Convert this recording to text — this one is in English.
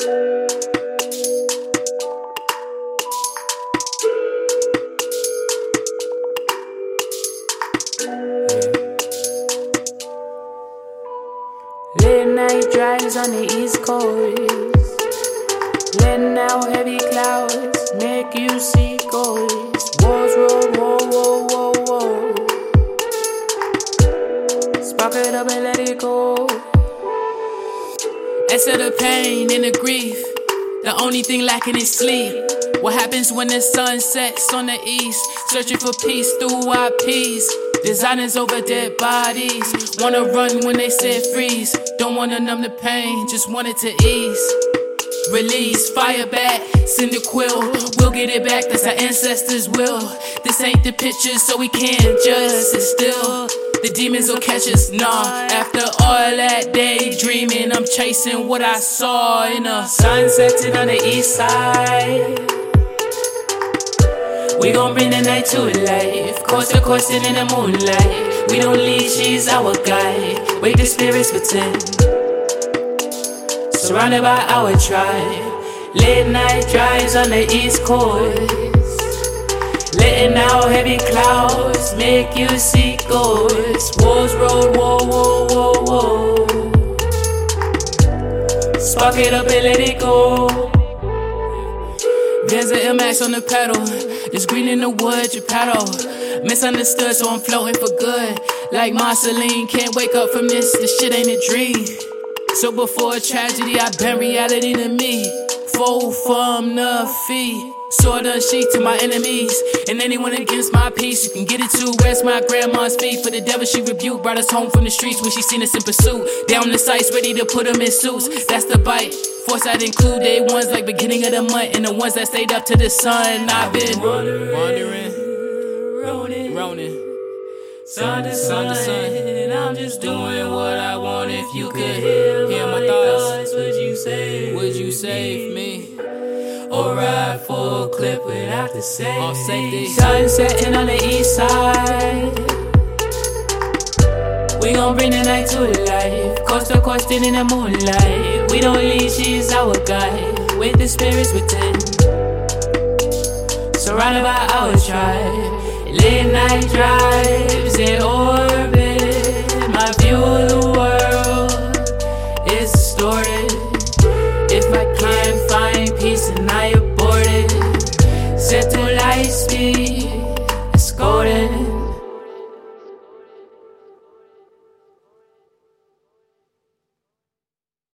Late night drives on the east coast. Letting out heavy clouds, make you see ghosts. Walls roll, whoa, whoa, whoa, whoa. Spark it up and let it go. Answer the pain and the grief. The only thing lacking is sleep. What happens when the sun sets on the east? Searching for peace through our peace. Designers over dead bodies. Wanna run when they said freeze. Don't wanna numb the pain, just want it to ease. Release, fire back, send a quill. We'll get it back, that's our ancestors' will. This ain't the picture, so we can't just sit still. The demons will catch us, nah. After all that daydreaming, I'm chasing what I saw in a sunset on the east side. We gon' bring the night to life. Coast to and in the moonlight. We don't leave, she's our guide. Wake the spirits within. Surrounded by our tribe. Late night drives on the east coast. Letting out heavy clouds, make you see ghosts. Walls roll, whoa, whoa, whoa, whoa. Spark it up and let it go. There's an MX on the pedal. Just green in the wood, you paddle. Misunderstood, so I'm floating for good. Like Marceline, can't wake up from this. This shit ain't a dream. So before a tragedy, I been reality to me. Full from the fee. Sword unsheathed to my enemies. And anyone against my peace, you can get it too. Where's my grandma's feet? For the devil she rebuked. Brought us home from the streets when she seen us in pursuit. Down the sights, ready to put them in suits. That's the bite. Foresight include day ones like beginning of the month. And the ones that stayed up to the sun. I've been wandering, wandering, roaming, roaming. Sun to sun, to sun. And I'm just doing what I want. If you could hear, hear my thoughts, would you save? Would you save me? Or ride full clip without the safety? Sun setting on the east side. We gon' bring the night to life. Coast to coast in the moonlight. We don't leave, she's our guide. With the spirits within. Surrounded by our tribe. Late night drives. My view Set to light speed.